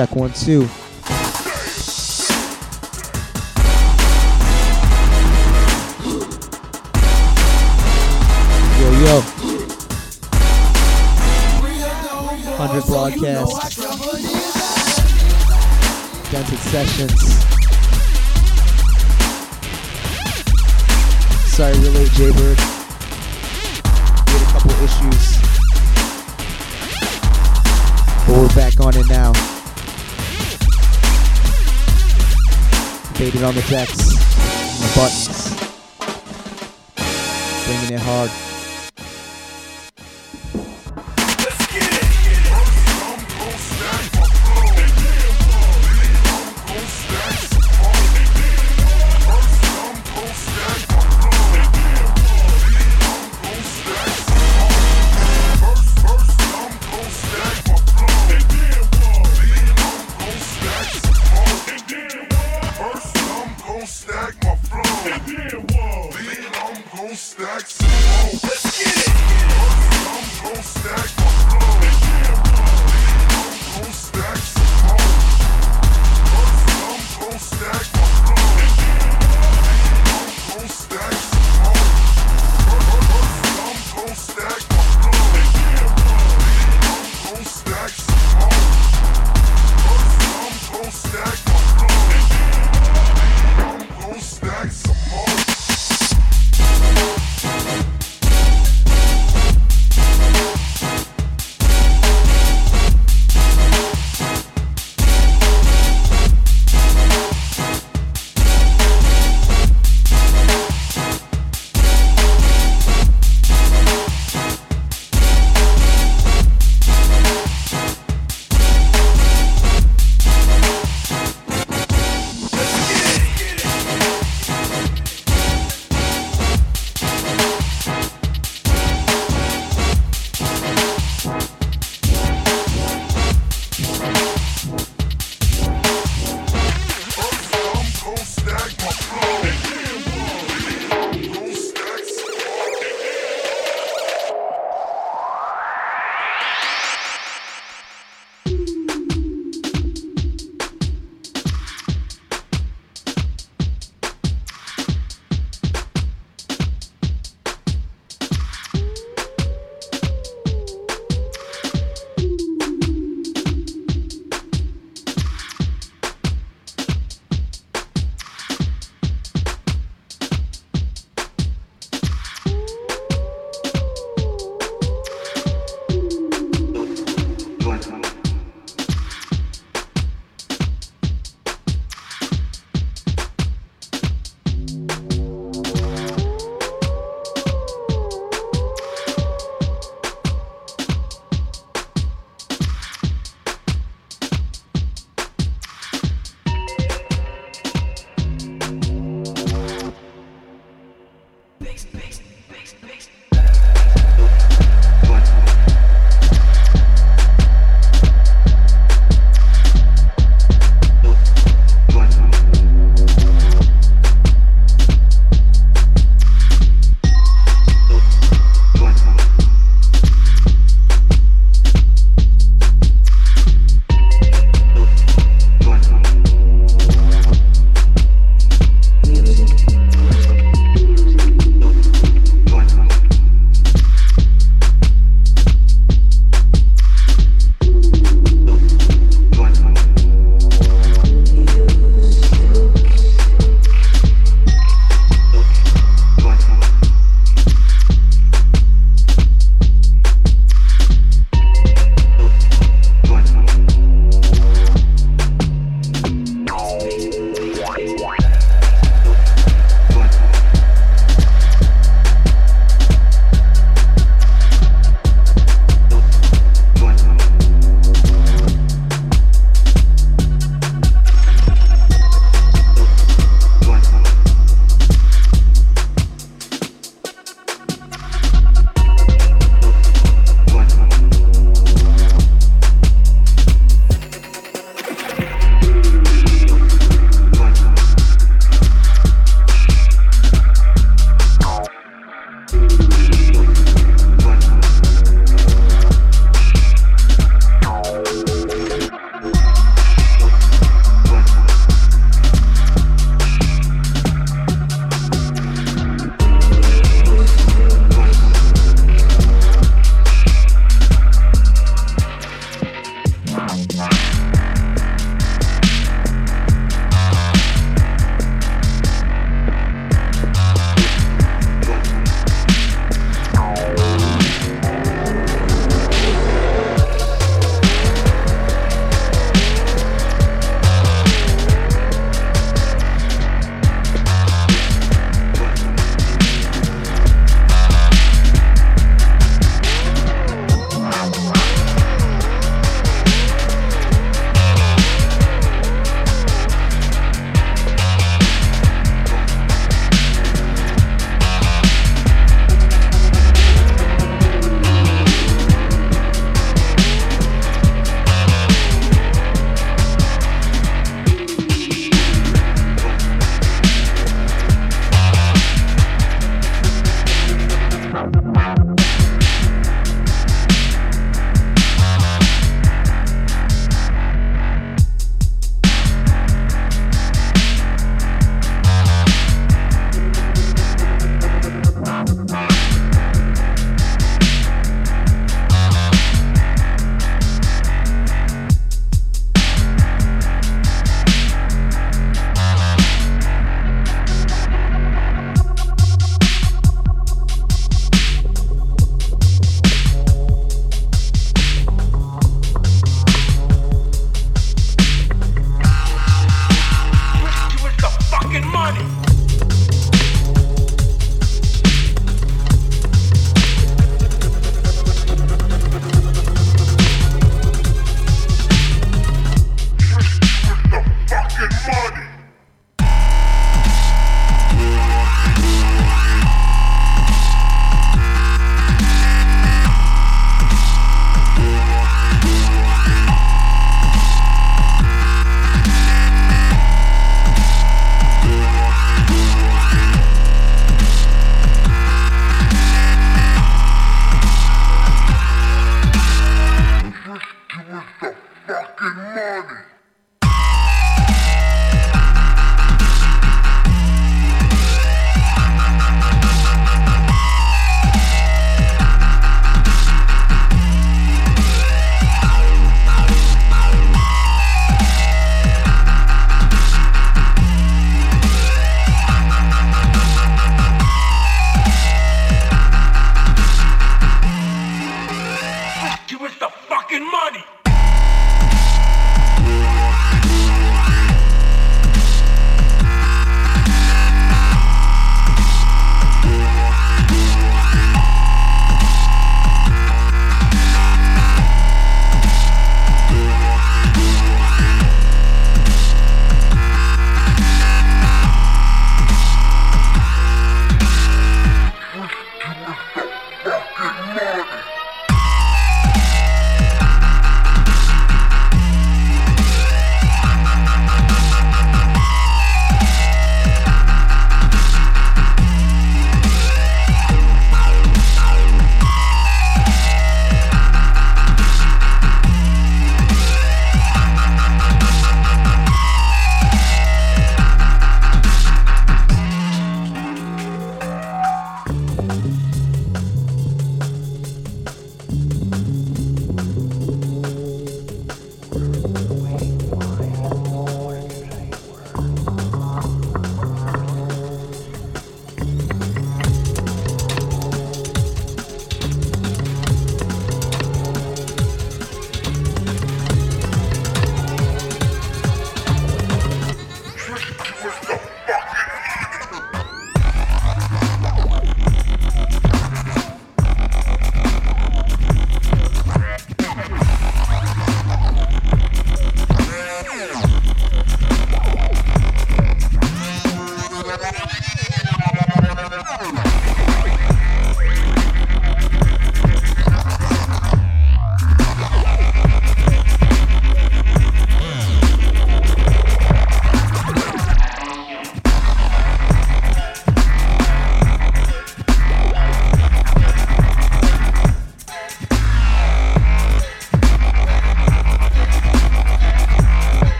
Check one, two. Yo, yo. 100 broadcast. Dented sessions. Sorry, we're late, Jaybird. Baited on the the buttons.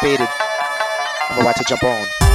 I'm about to jump on.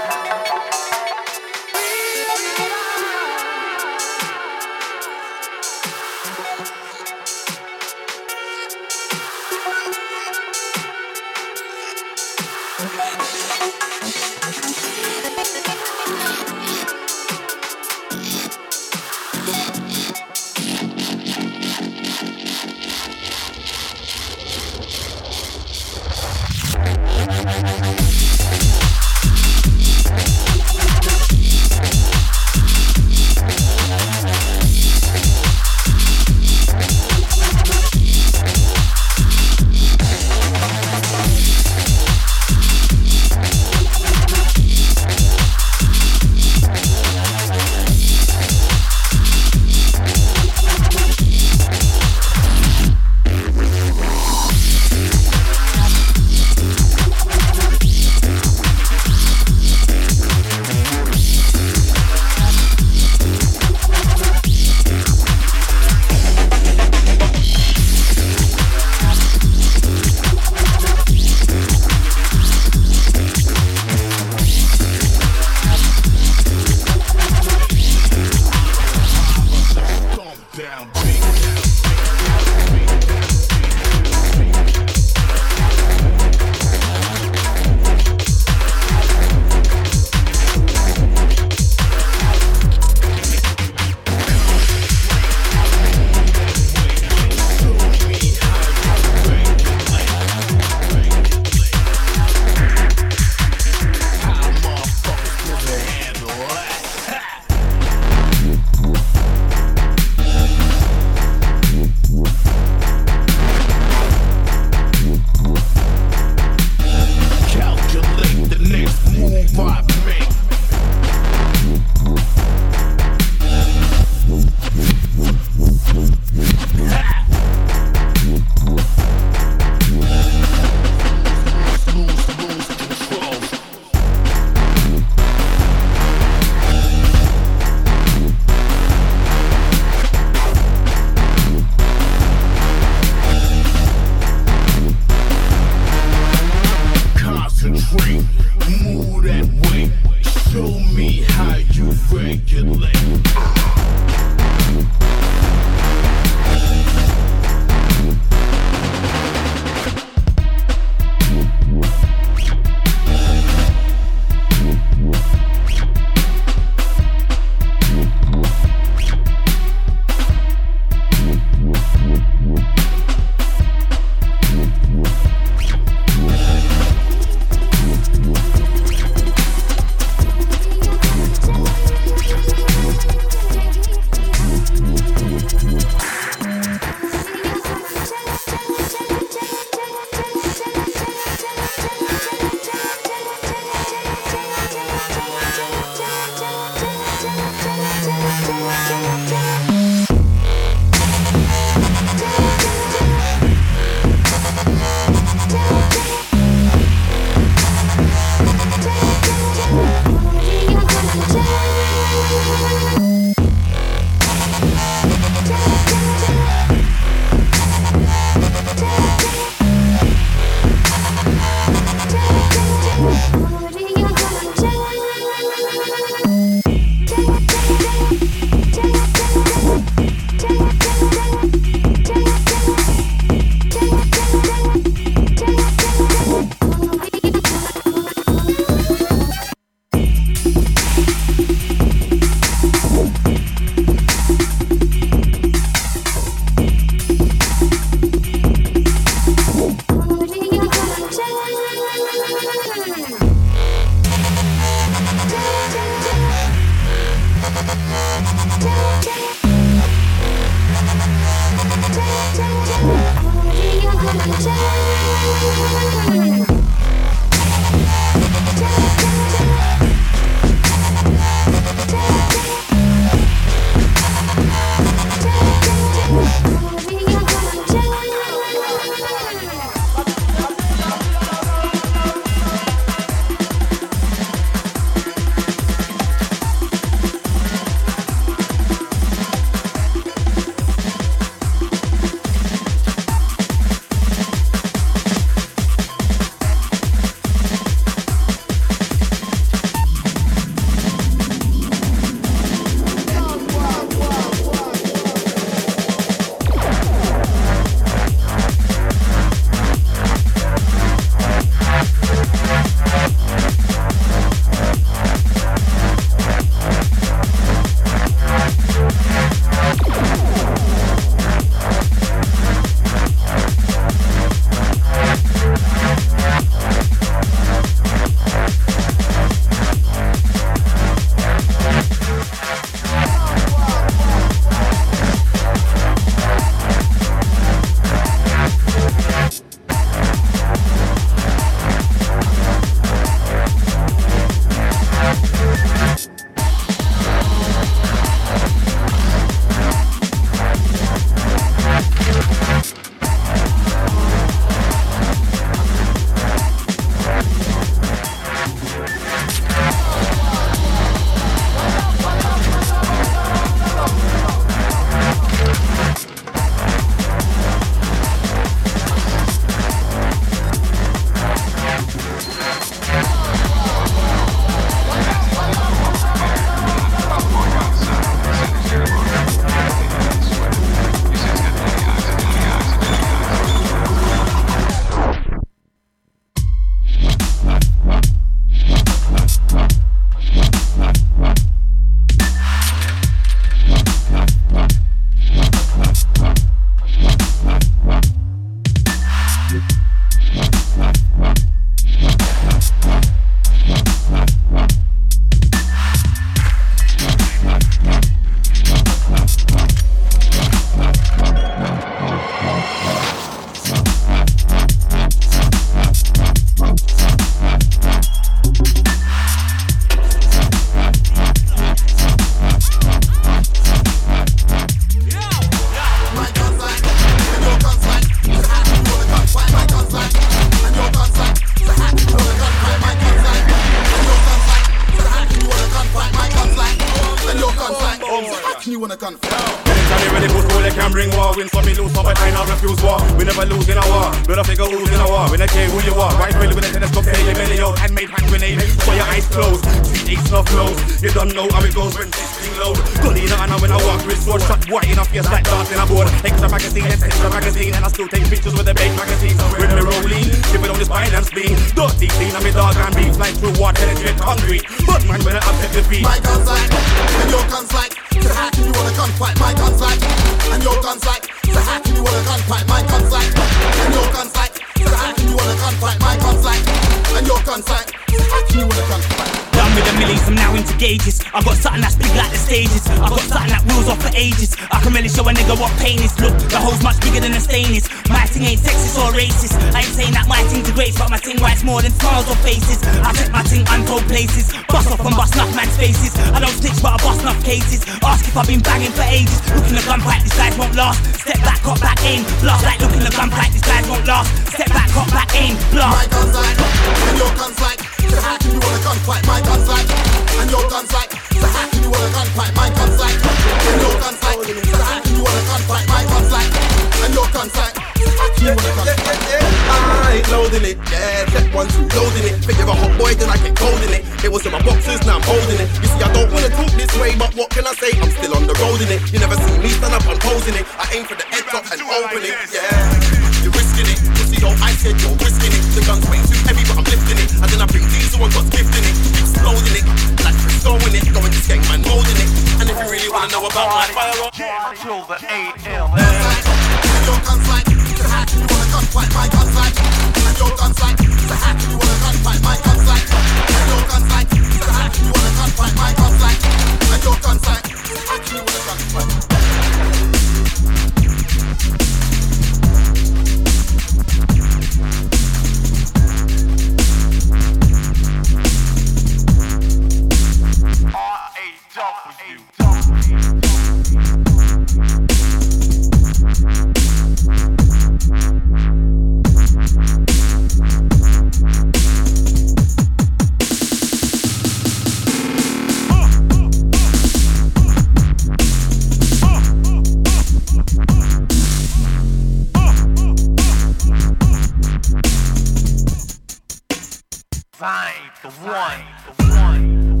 Find the one, the one.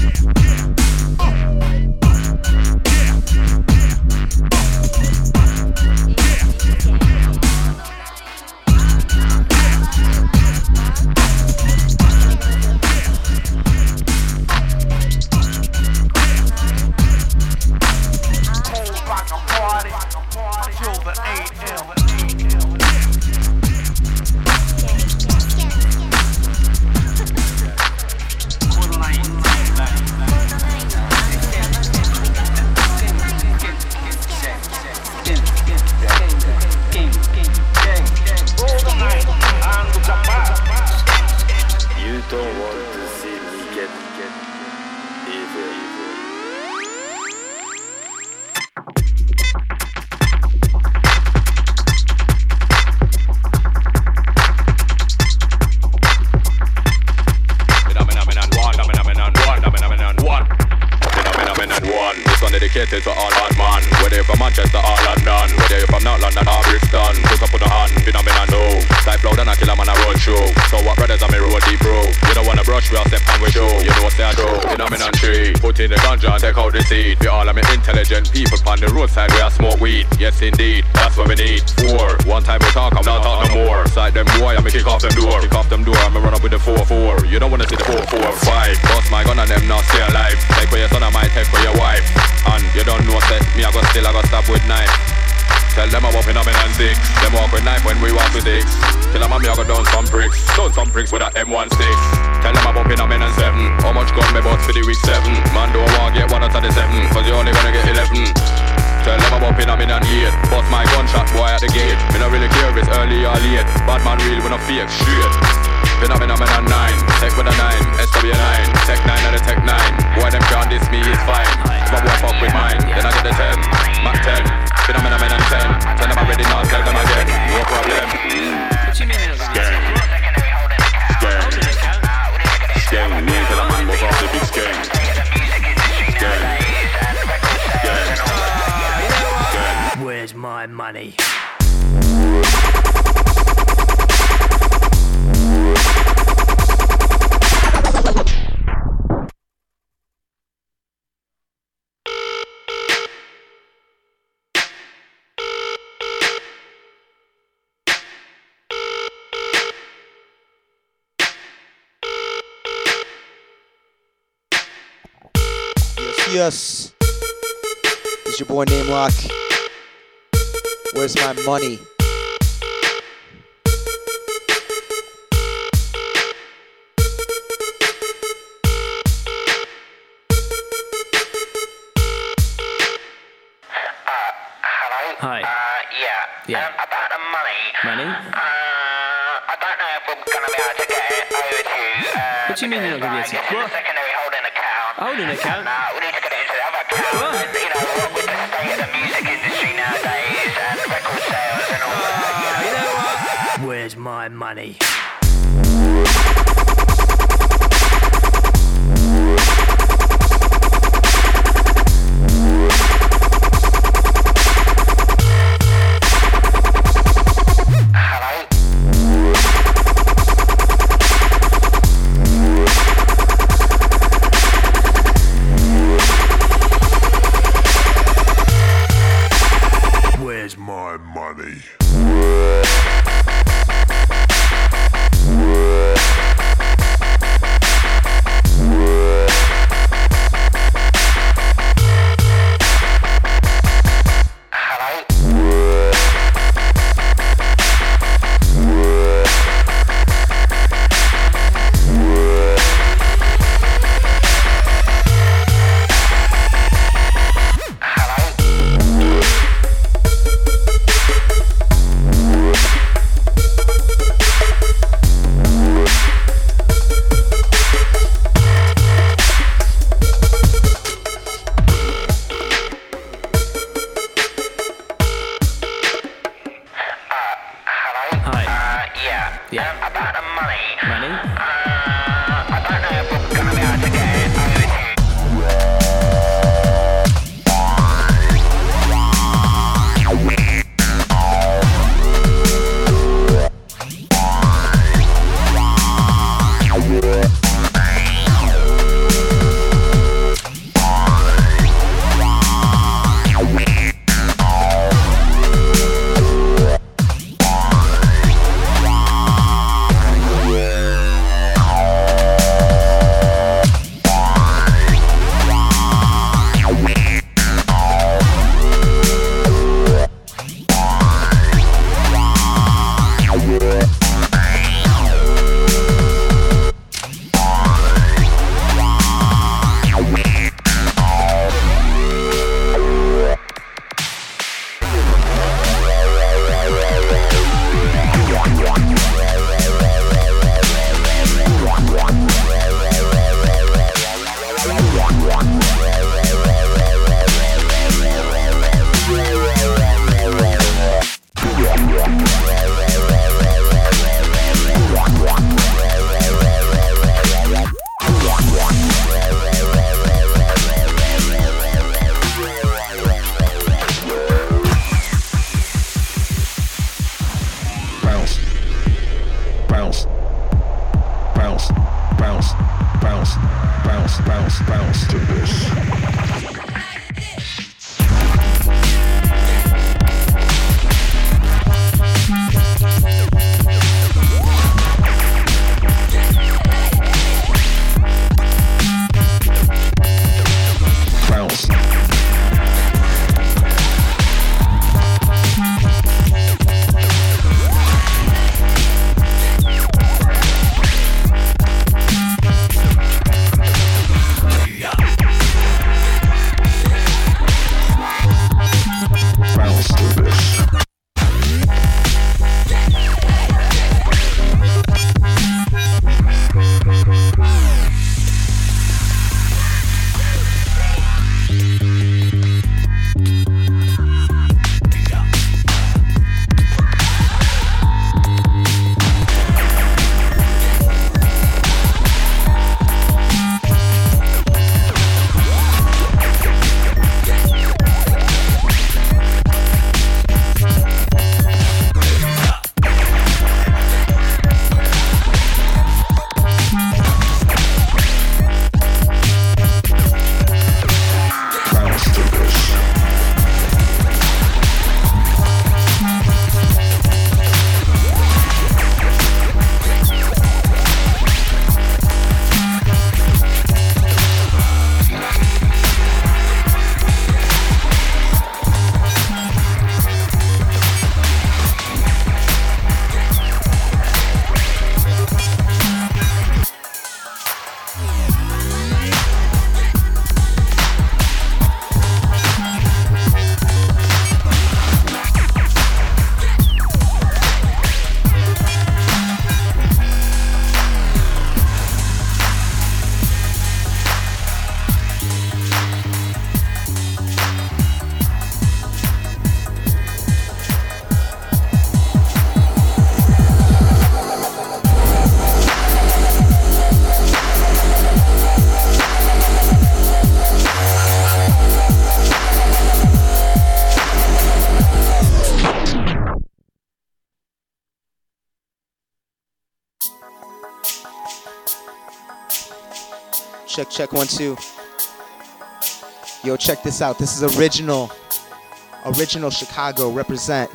Whole check, check, one, two. Yo, check this out. This is original, original Chicago represent.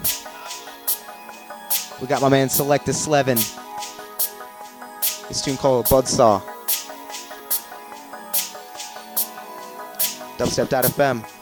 We got my man Selecta Slevin. This tune called Buzzsaw. Dubstep.fm.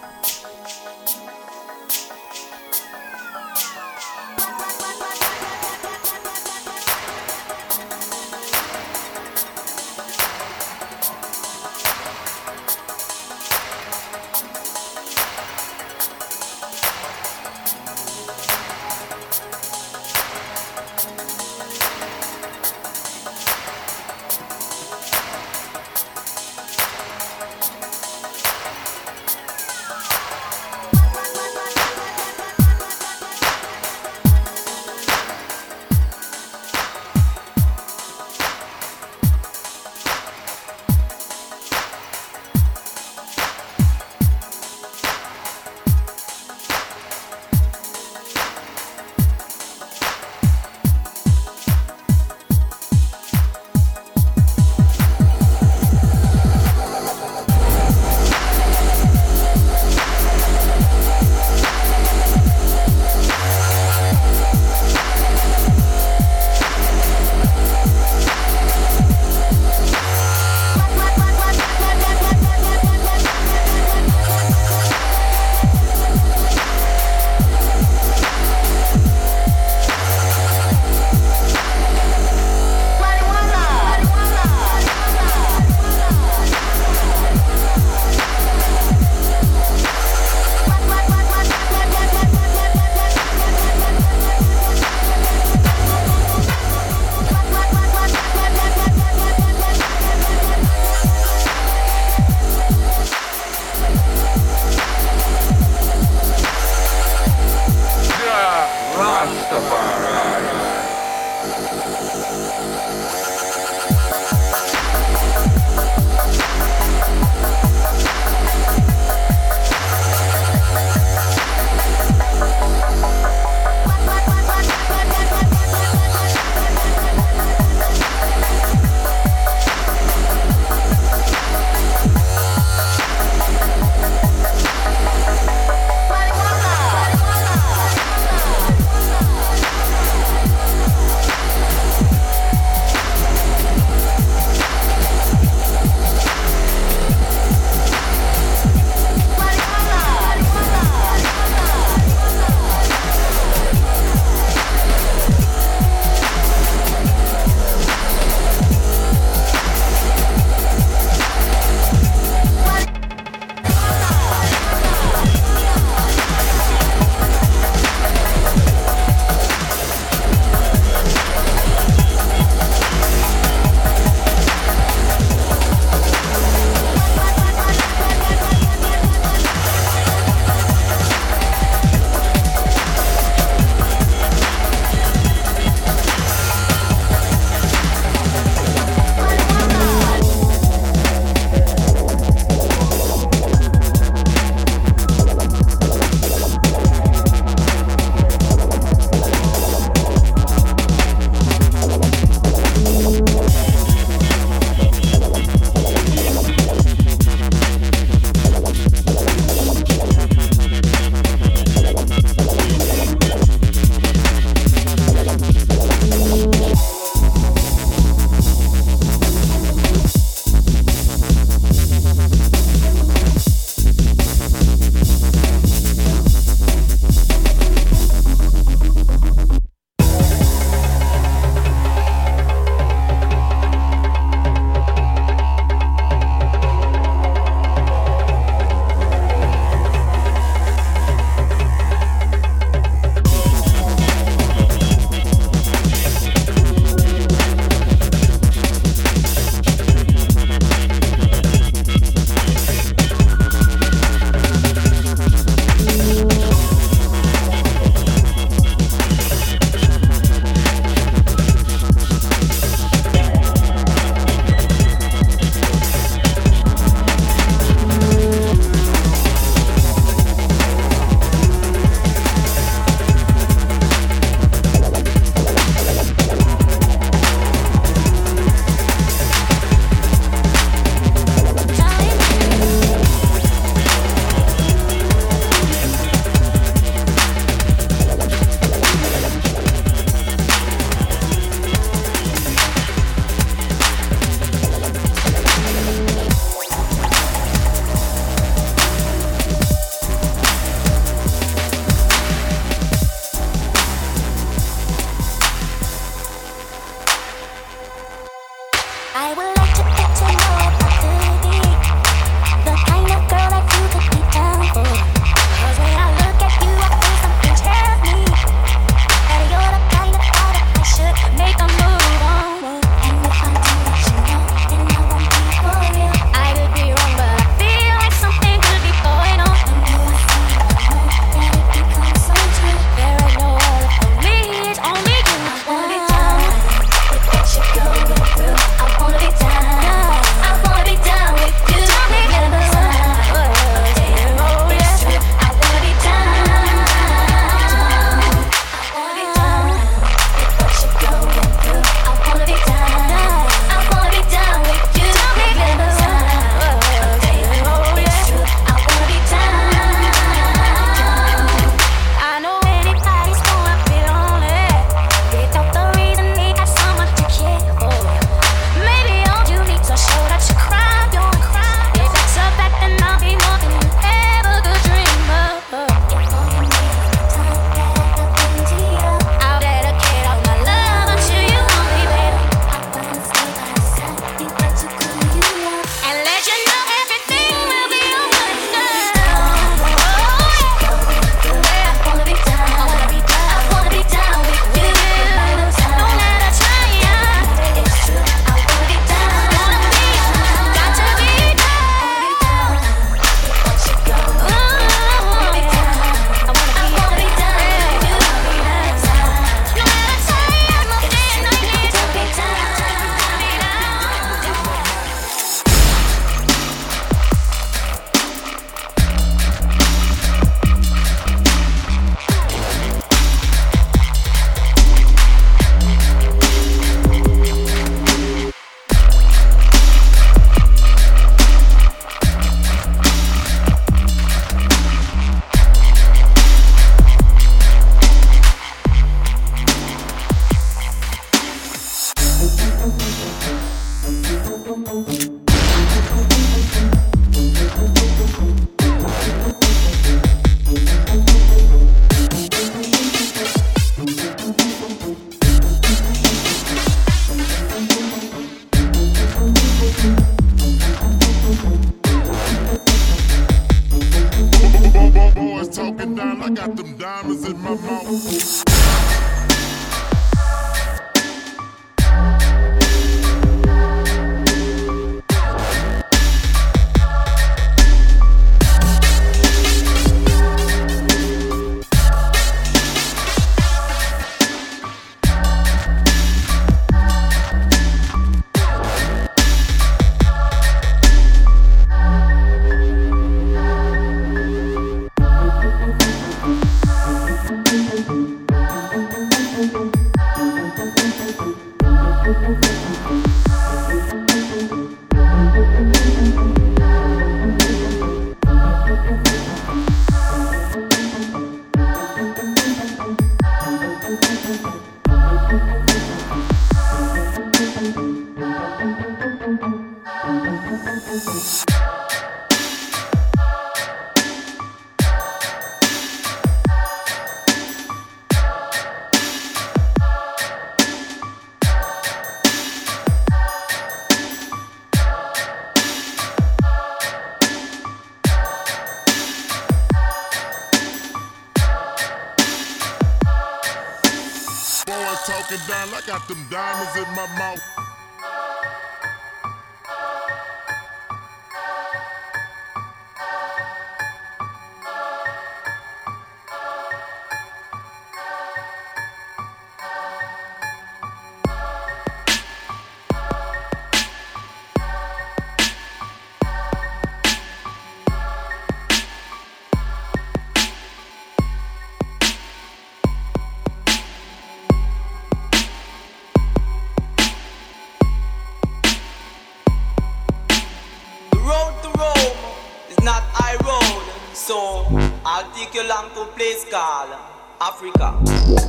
Africa.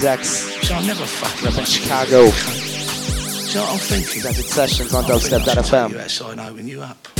decks. Y'all never fucked up in Chicago. Y'all don't think that. Sessions on dubstep.fm. I saw and open you up.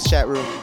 Chat room.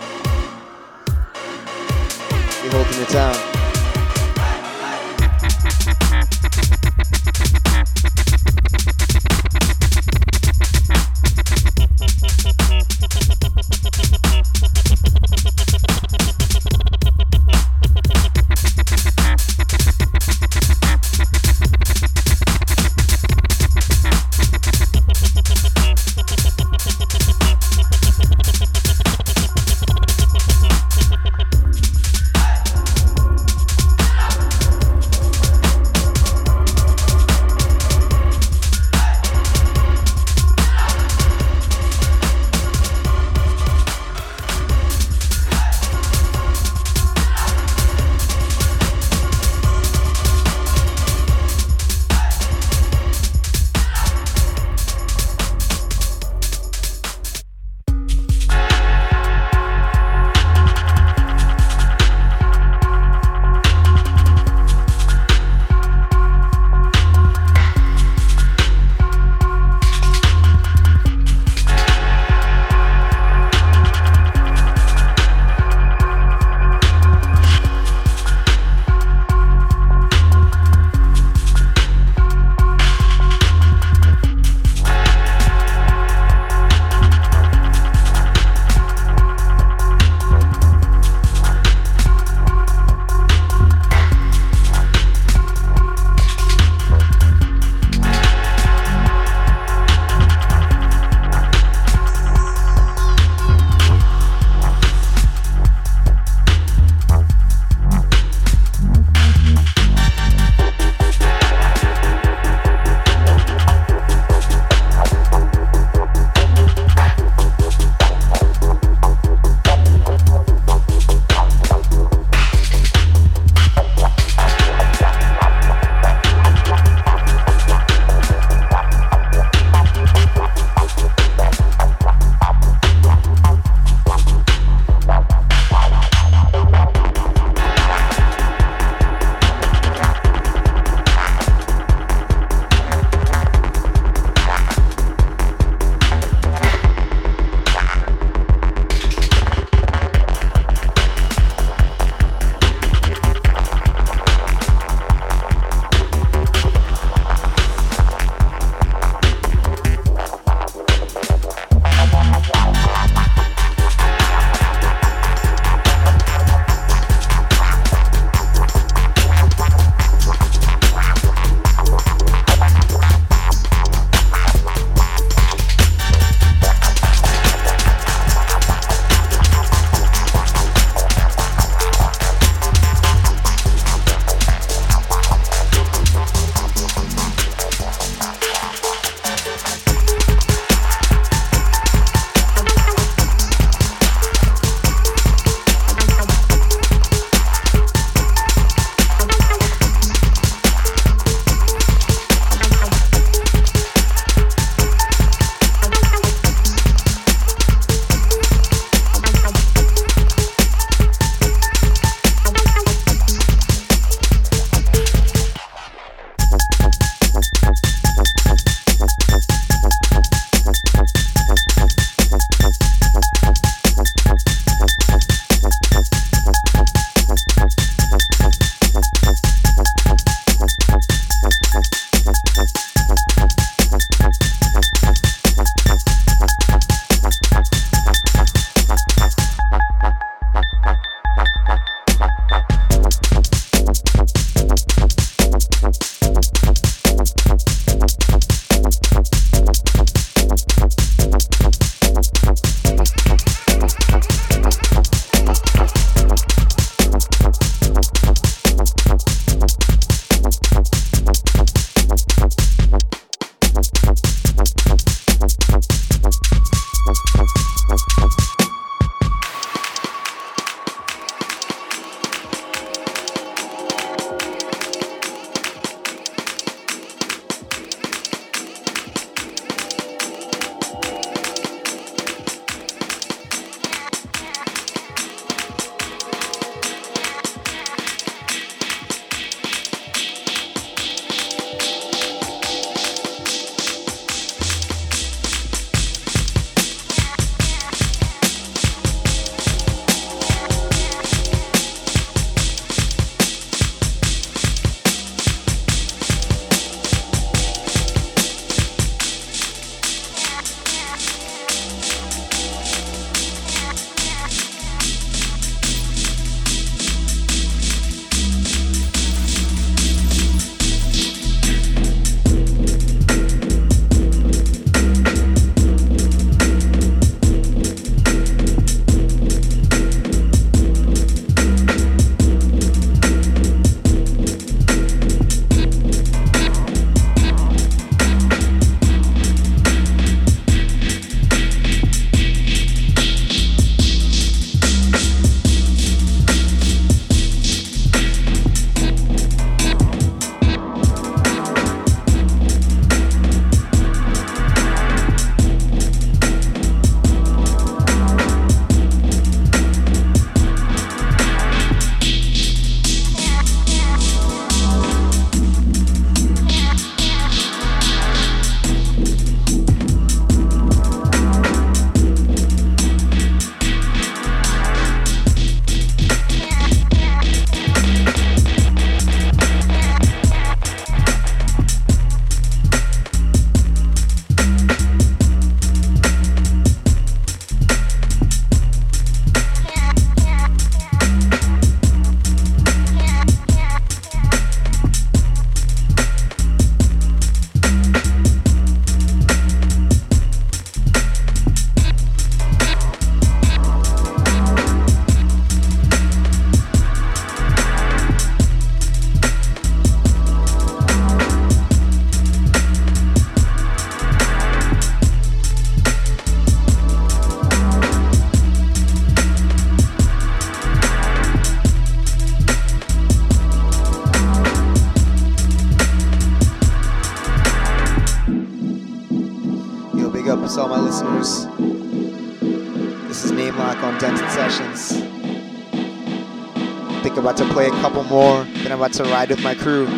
To ride with my crew.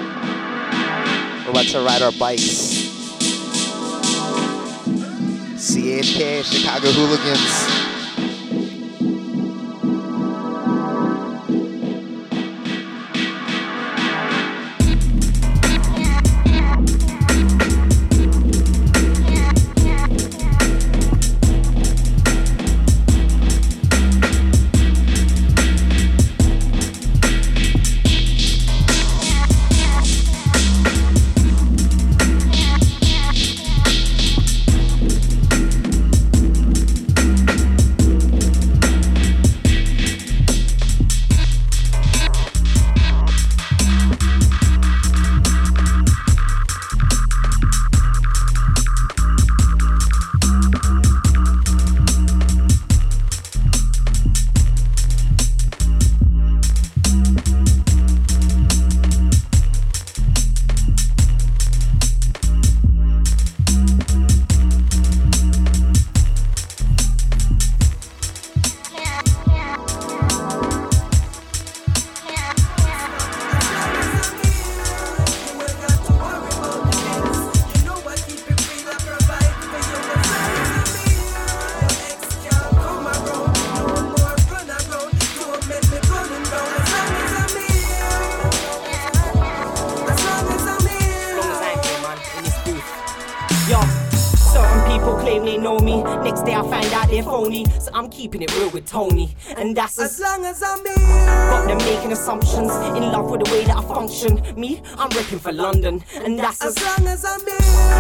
Assumptions, in love with the way that I function. Me, I'm ripping for London. And that's as, as long as I'm here.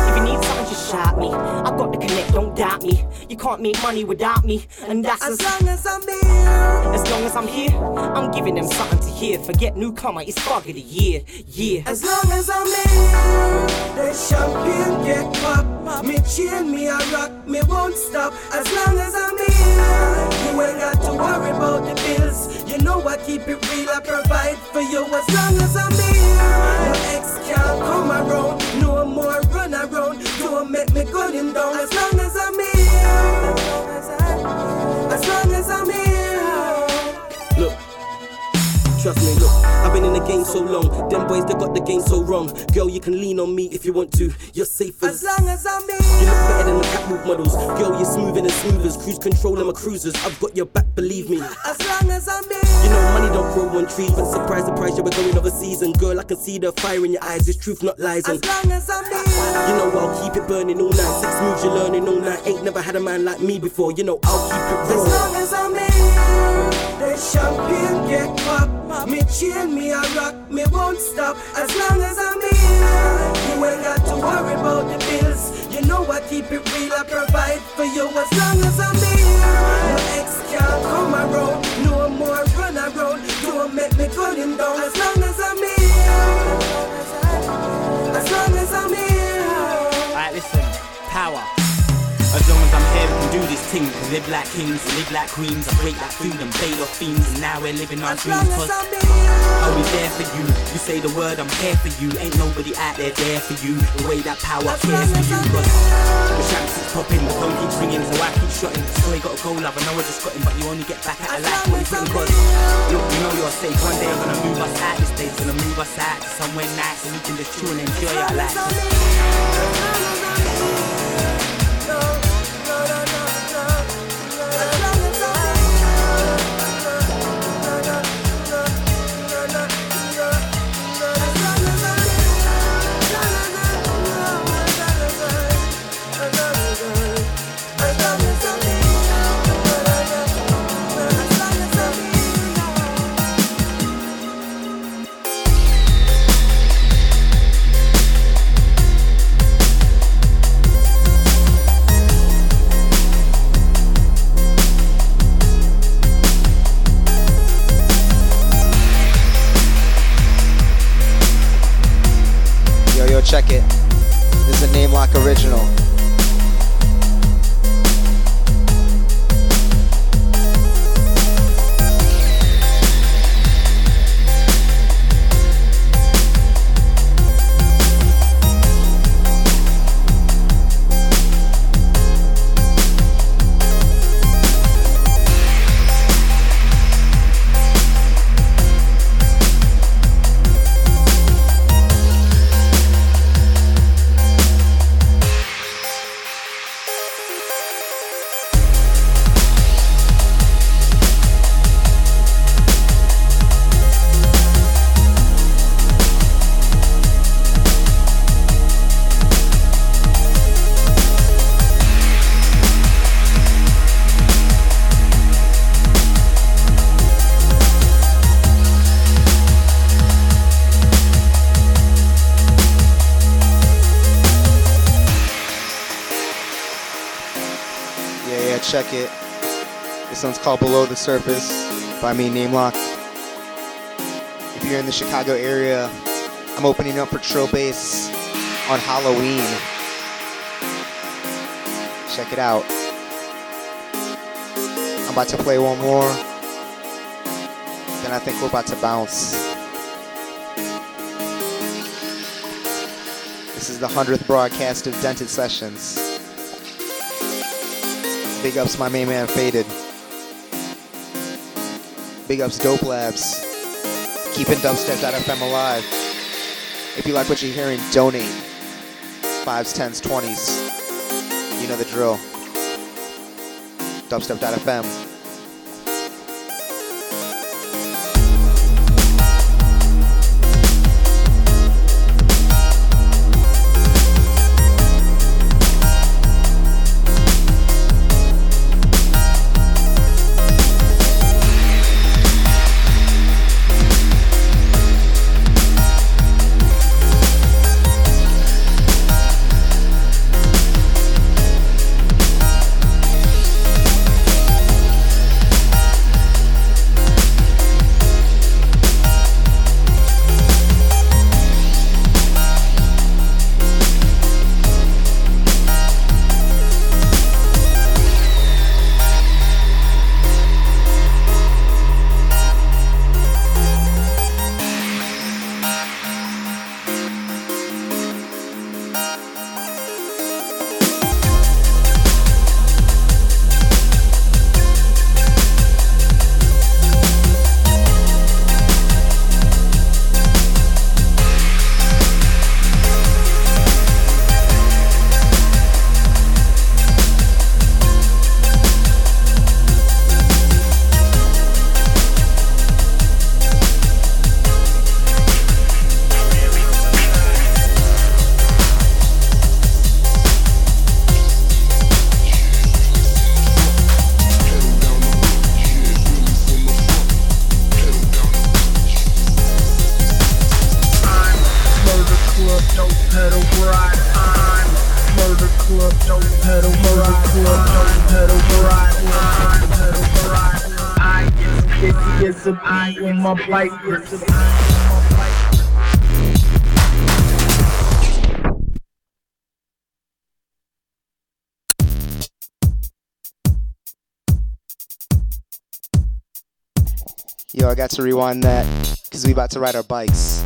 If you need something, just shout me. I got the connect, don't doubt me. You can't make money without me. And that's as, as long as I'm here. As long as I'm here, I'm giving them something to hear. Forget newcomer, it's fuck of the year. Yeah. As long as I'm here, the champagne get pop. Me chain, me I rock, me won't stop. As long as I'm here. You ain't got to worry about the bills. You know I keep it real, I provide for you as long as I'm here. Your ex can't come around, no more run around. Don't make me gun him down as long as game so long, them boys they got the game so wrong. Girl, you can lean on me if you want to. You're safe as, as long as I'm here. You look better than the catwalk models. Girl, you're smoother than smoothers. Cruise control, I'm a cruisers. I've got your back, believe me. As long as I'm here. You know money don't grow on trees, but surprise, surprise, yeah, we're going overseas. And girl, I can see the fire in your eyes. It's truth, not lies. And as long as I'm here. You know I'll keep it burning all night. Six moves you're learning all night. Ain't never had a man like me before. You know I'll keep it real. As long as I'm here, the champagne get popped. Me chain, me a rock, me won't stop as long as I'm here. You ain't got to worry about the bills. You know I keep it real, I provide for you as long as I'm here. No ex can't come around, no more run around. Don't make me cut him down as long as I'm here. As long as I'm here. Alright, listen, power. As long as I'm here, we can do this thing. We live like kings, live like queens. I break like food and bait off fiends. And now we're living our dreams. Cause I'll be there for you. You say the word, I'm here for you. Ain't nobody out there there for you. The way that power cares for you. Cause the champs is popping, the phone keeps ringing, so I keep shotting. So he got a goal, love. I know I just got him, but you only get back at a life when you put in Cause look, you know you're safe. One day I'm gonna move us out this place. Gonna move us out to somewhere nice and we can just chill and enjoy our life. Check it. This is a Namelock original. This one's called Below the Surface by me, Namelock. If you're in the Chicago area, I'm opening up for Trill Bass on Halloween. Check it out. I'm about to play one more. Then I think we're about to bounce. This is the 100th broadcast of Dented Sessions. Big ups my main man Faded. Big ups Dope Labs. Keeping dubstep.fm alive. If you like what you're hearing, donate. Fives, tens, twenties. You know the drill. Dubstep.fm. to rewind that because we about to ride our bikes.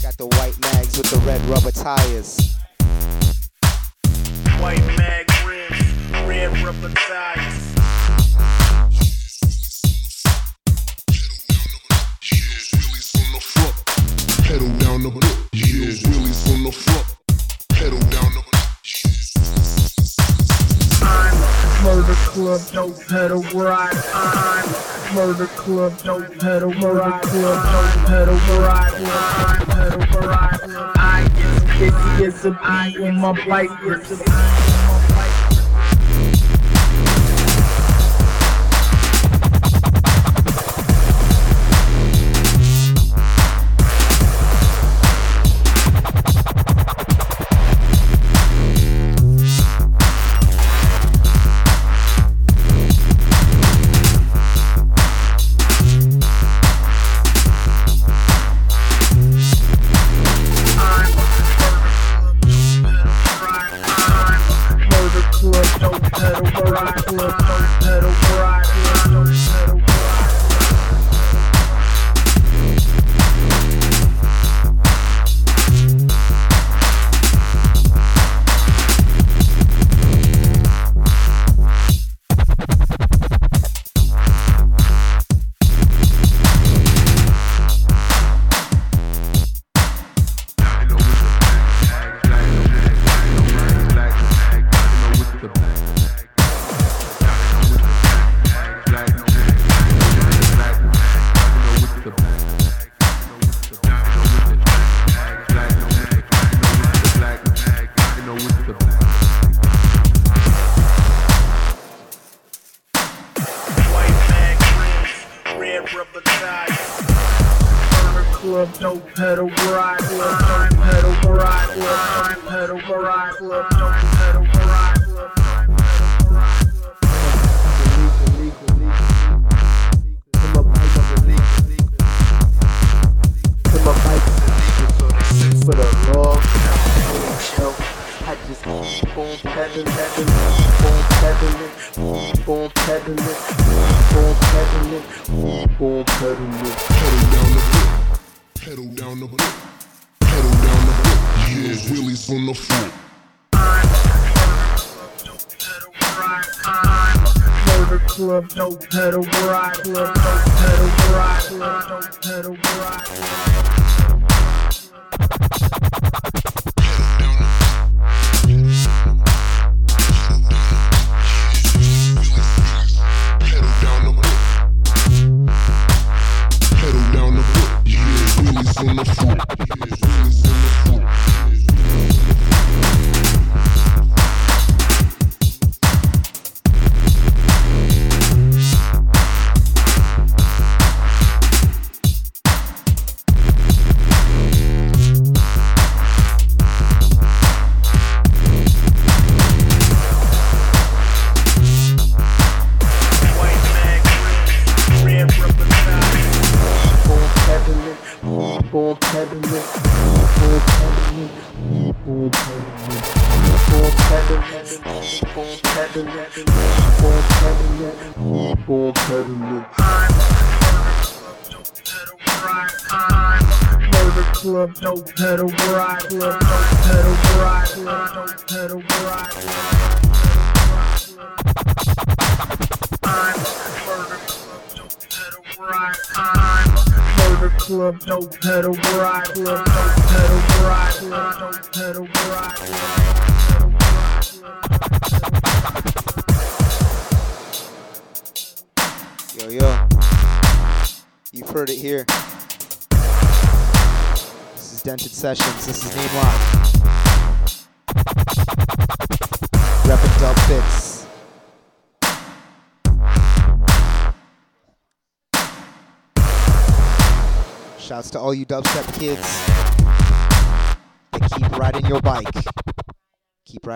Got the white mags with the red rubber tires. White mag rims, red rubber tires. Pedal down the book, yeah, wheelies on the front. Club, don't pedal, ride on. Murder club, don't pedal, murder club, don't pedal, ride on. Pedal, ride on. I is busy as a bee in my. Yes,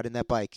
riding that bike.